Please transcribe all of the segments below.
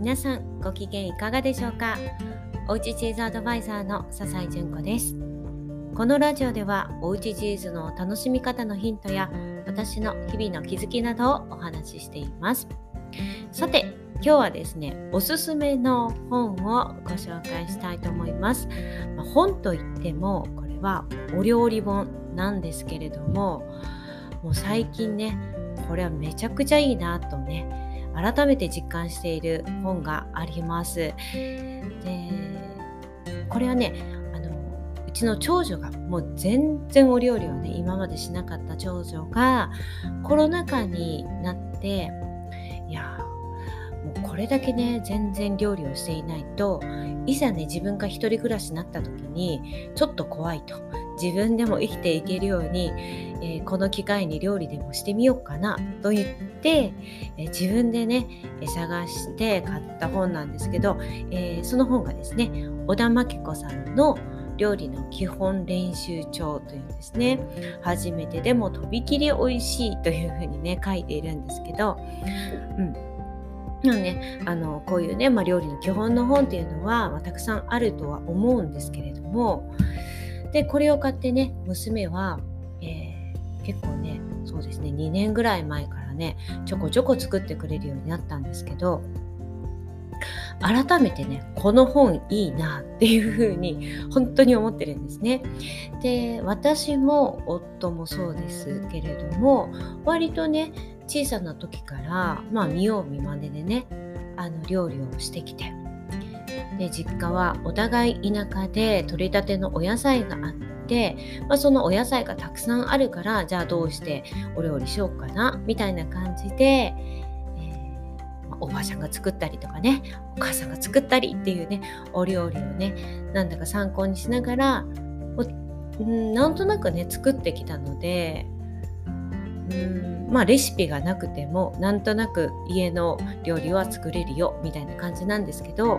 皆さんご機嫌いかがでしょうか？おうちチーズアドバイザーの笹井純子です。このラジオではおうちチーズの楽しみ方のヒントや私の日々の気づきなどをお話ししています。さて今日はですねおすすめの本をご紹介したいと思います、ま、本といってもこれはお料理本なんですけれどももう最近ねこれはめちゃくちゃいいなとね改めて実感している本があります。でこれはねあのうちの長女がもう全然お料理をね今までしなかった長女がコロナ禍になっていやもうこれだけね全然料理をしていないといざね自分が一人暮らしになった時にちょっと怖いと自分でも生きていけるように、えー、この機会に料理でもしてみようかなと言って、えー、自分でね探して買った本なんですけど、えー、その本がですね小田真紀子さんの料理の基本練習帳というですね初めてでもとびきり美味しいというふうにね書いているんですけど、うん。あね、あのこういうね、まあ、料理の基本の本っていうのは、まあ、たくさんあるとは思うんですけれどもでこれを買ってね娘は、えー、結構ねそうですね2年ぐらい前からねちょこちょこ作ってくれるようになったんですけど改めてねこの本いいなっていうふうに本当に思ってるんですね。で私も夫もそうですけれども割とね小さな時からまあ見よう見まねでねあの料理をしてきてで実家はお互い田舎で採りたてのお野菜があって、まあ、そのお野菜がたくさんあるからじゃあどうしてお料理しようかなみたいな感じで、え、おばあちゃんが作ったりとかねお母さんが作ったりっていうねお料理をねなんだか参考にしながらんなんとなくね作ってきたのでまあレシピがなくてもなんとなく家の料理は作れるよみたいな感じなんですけど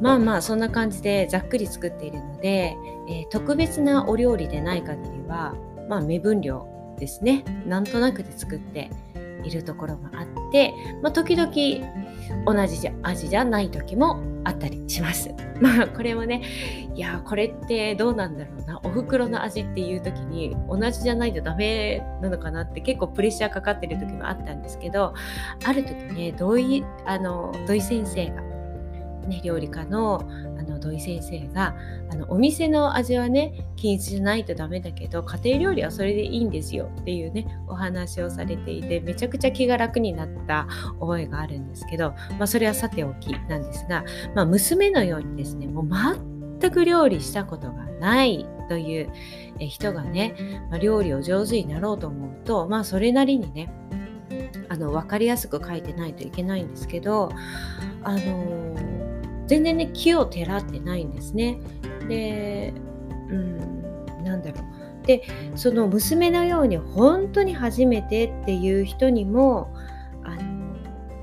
まあまあそんな感じでざっくり作っているので、えー、特別なお料理でない限りは、まあ、目分量ですね。なんとなくで作っているところがあって、まあ、時々同じ味じゃない時もあったりします。まあこれもねいやこれってどうなんだろうなお袋の味っていう時に同じじゃないとダメなのかなって結構プレッシャーかかってる時もあったんですけどある時ね土井あの土井先生がね、料理家のの土井先生があのお店の味はね均一じゃないとダメだけど家庭料理はそれでいいんですよっていうねお話をされていてめちゃくちゃ気が楽になった覚えがあるんですけど、まあ、それはさておきなんですが、まあ、娘のようにですねもう全く料理したことがないという人がね、まあ、料理を上手になろうと思うとまあそれなりにねあの分かりやすく書いてないといけないんですけどあの全然ね木をてらってないんですね。でうんなんだろうでその娘のように本当に初めてっていう人にもあの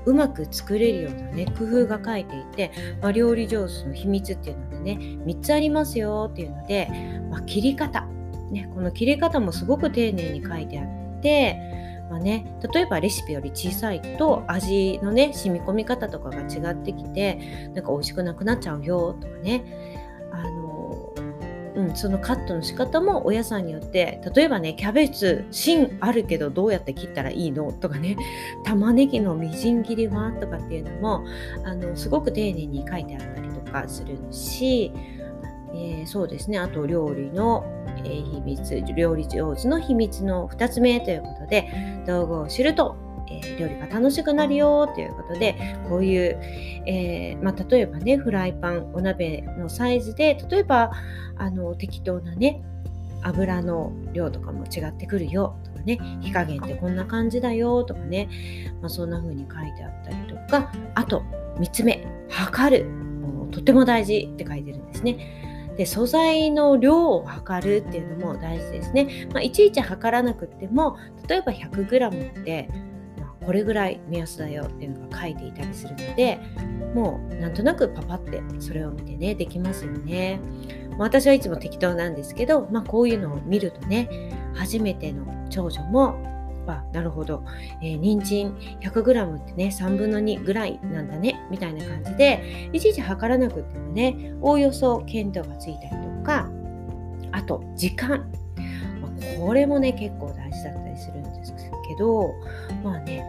うまく作れるようなね工夫が書いていて、まあ、料理上手の秘密っていうのでね3つありますよっていうので、まあ、切り方、ね、この切り方もすごく丁寧に書いてあってまあね、例えばレシピより小さいと味のね染み込み方とかが違ってきてなんか美味しくなくなっちゃうよとかね。あの、うん、そのカットの仕方もお野菜によって例えばねキャベツ芯あるけどどうやって切ったらいいの？とかね。玉ねぎのみじん切りは？とかっていうのもあのすごく丁寧に書いてあったりとかするしえー、そうですね。あと料理の、えー、秘密料理上手の秘密の2つ目ということで道具を知ると、えー、料理が楽しくなるよということでこういう、えまあ、例えばねフライパンお鍋のサイズで例えばあの適当なね油の量とかも違ってくるよとかね火加減ってこんな感じだよとかね、まあ、そんな風に書いてあったりとかあと3つ目測る。とっても大事って書いてるんですね。で素材の量を測るっていうのも大事ですね、まあ、いちいち測らなくても例えば 100g って、これぐらい目安だよっていうのが書いていたりするのでもうなんとなくパパってそれを見てねできますよね、ま、私はいつも適当なんですけど、まあ、こういうのを見るとね初めての長女もあなるほど、えー、人参 100g ってね3分の2ぐらいなんだねみたいな感じでいちいち測らなくてもねおおよそ見当がついたりとかあと時間、まあ、これもね結構大事だったりするんですけどまあね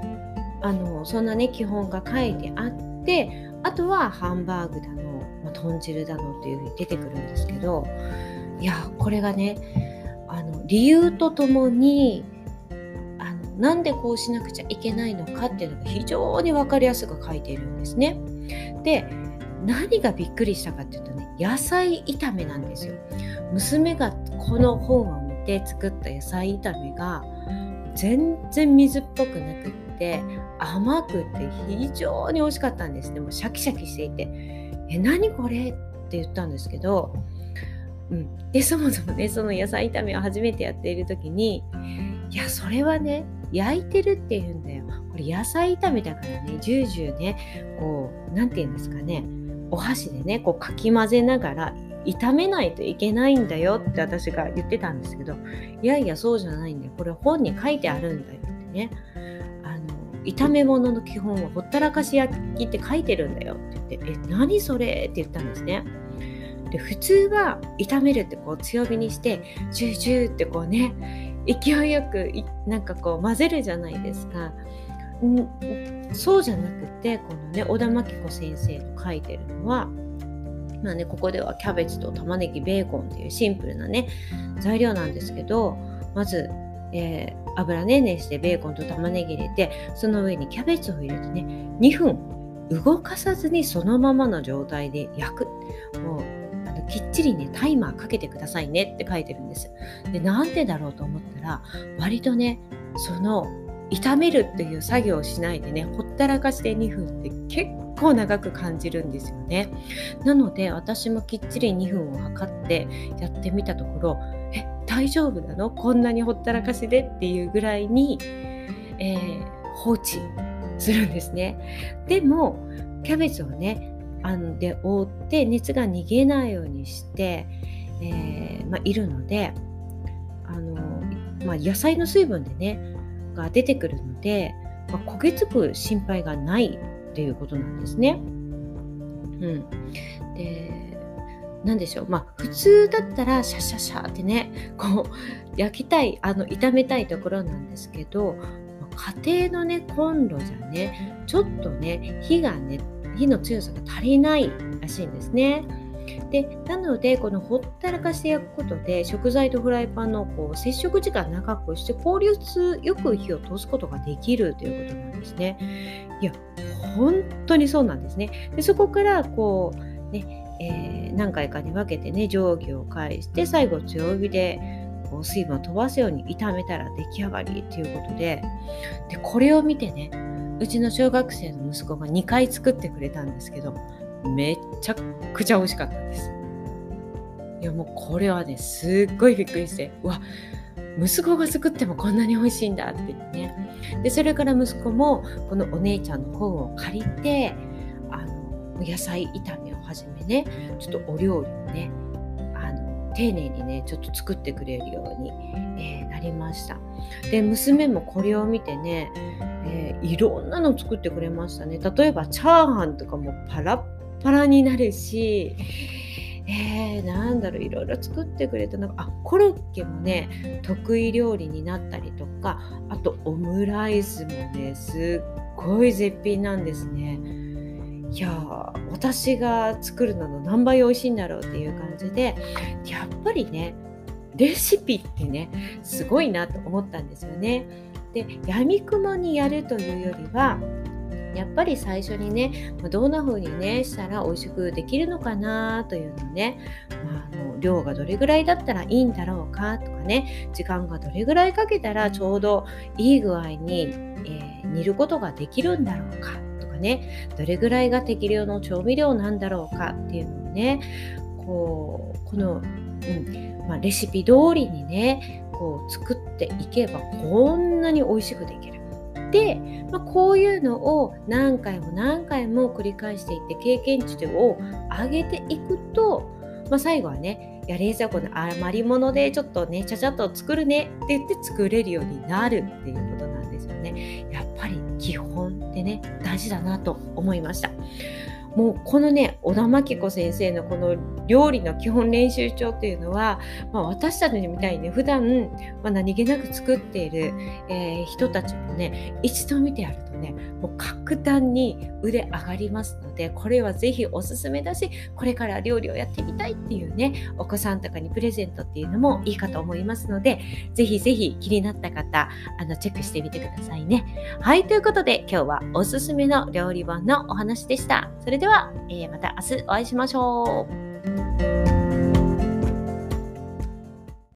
あのそんなね基本が書いてあってあとはハンバーグだの、まあ、豚汁だのっていうふうに出てくるんですけどいやこれがねあの理由とともになんでこうしなくちゃいけないのかっていうのが非常に分かりやすく書いているんですね。で何がびっくりしたかっていうとね野菜炒めなんですよ。娘がこの本を見て作った野菜炒めが全然水っぽくなくって甘くて非常に美味しかったんですねもうシャキシャキしていて「え何これ?」って言ったんですけど、うん、でそもそもねその野菜炒めを初めてやっている時にいやそれはね焼いてるって言うんだよ。これ野菜炒めだからね。ジュージューねこう何て言うんですかね。お箸でねこうかき混ぜながら炒めないといけないんだよって私が言ってたんですけどいやいやそうじゃないんだよ。これ本に書いてあるんだよってね。あの炒め物の基本はほったらかし焼きって書いてるんだよって言ってえ何それって言ったんですね。で普通は炒めるってこう強火にしてジュージューってこうね勢いよくなんかこう混ぜるじゃないですか。んそうじゃなくてこのね小田真紀子先生の書いてるのはまあね、ここではキャベツと玉ねぎベーコンっていうシンプルなね材料なんですけどまず、えー、油ね熱してベーコンと玉ねぎ入れてその上にキャベツを入れてね2分動かさずにそのままの状態で焼く。もうきっちりねタイマーかけてくださいねって書いてるんですでなんでだろうと思ったら割とねその炒めるっていう作業をしないでねほったらかして2分って結構長く感じるんですよね。なので私もきっちり2分を測ってやってみたところえ大丈夫なの？こんなにほったらかしでっていうぐらいに、えー、放置するんですね。でもキャベツをねあので覆って熱が逃げないようにして、えーまあ、いるのであの、まあ、野菜の水分でねが出てくるので、まあ、焦げつく心配がないっていうことなんですね。うん、で何でしょうまあ普通だったらシャシャシャってねこう焼きたいあの炒めたいところなんですけど家庭のねコンロじゃねちょっとね火がね火の強さが足りないらしいんですね。でなのでこのほったらかして焼くことで食材とフライパンのこう接触時間長くして効率よく火を通すことができるということなんですね。いや本当にそうなんですね。でそこからこうねえー、何回かに分けてね定規を返して最後強火でこう水分を飛ばすように炒めたら出来上がりっていうことででこれを見てねうちの小学生の息子が2回作ってくれたんですけどめっちゃくちゃ美味しかったです。いやもうこれはねすっごいびっくりしてうわ息子が作ってもこんなに美味しいんだって言ってねでそれから息子もこのお姉ちゃんの本を借りてあの野菜炒めをはじめねちょっとお料理をね丁寧にねちょっと作ってくれるように、えー、なりました。で娘もこれを見てね、えー、いろんなの作ってくれましたね。例えばチャーハンとかもパラッパラになるしえー、なんだろういろいろ作ってくれたの。あコロッケもね得意料理になったりとかあとオムライスもねすっごい絶品なんですね。いや私が作るのの何倍美味しいんだろうっていう感じでやっぱりねレシピってねすごいなと思ったんですよね。でやみくもにやるというよりはやっぱり最初にねどんな風にねしたら美味しくできるのかなというのね、まあ、あの量がどれぐらいだったらいいんだろうかとかね時間がどれぐらいかけたらちょうどいい具合に、えー、煮ることができるんだろうかかねどれぐらいが適量の調味料なんだろうかっていうのをねこうこの、うんまあ、レシピ通りにねこう作っていけばこんなに美味しくできる。で、まあ、こういうのを何回も何回も繰り返していって経験値を上げていくと、まあ、最後はねいや冷蔵庫の余り物でちょっとねちゃちゃっと作るねって言って作れるようになるっていうことなんですよねや基本ってね大事だなと思いました。もうこのね小田真紀子先生のこの料理の基本練習帳っていうのは、まあ、私たちみたいにね普段、まあ、何気なく作っている、えー、人たちもね一度見てやるとねもう格段に腕上がりますのでこれはぜひおすすめだしこれから料理をやってみたいっていうねお子さんとかにプレゼントっていうのもいいかと思いますのでぜひぜひ気になった方あのチェックしてみてくださいね。はいということで今日はおすすめの料理本のお話でした。それでは、えー、また明日お会いしましょう。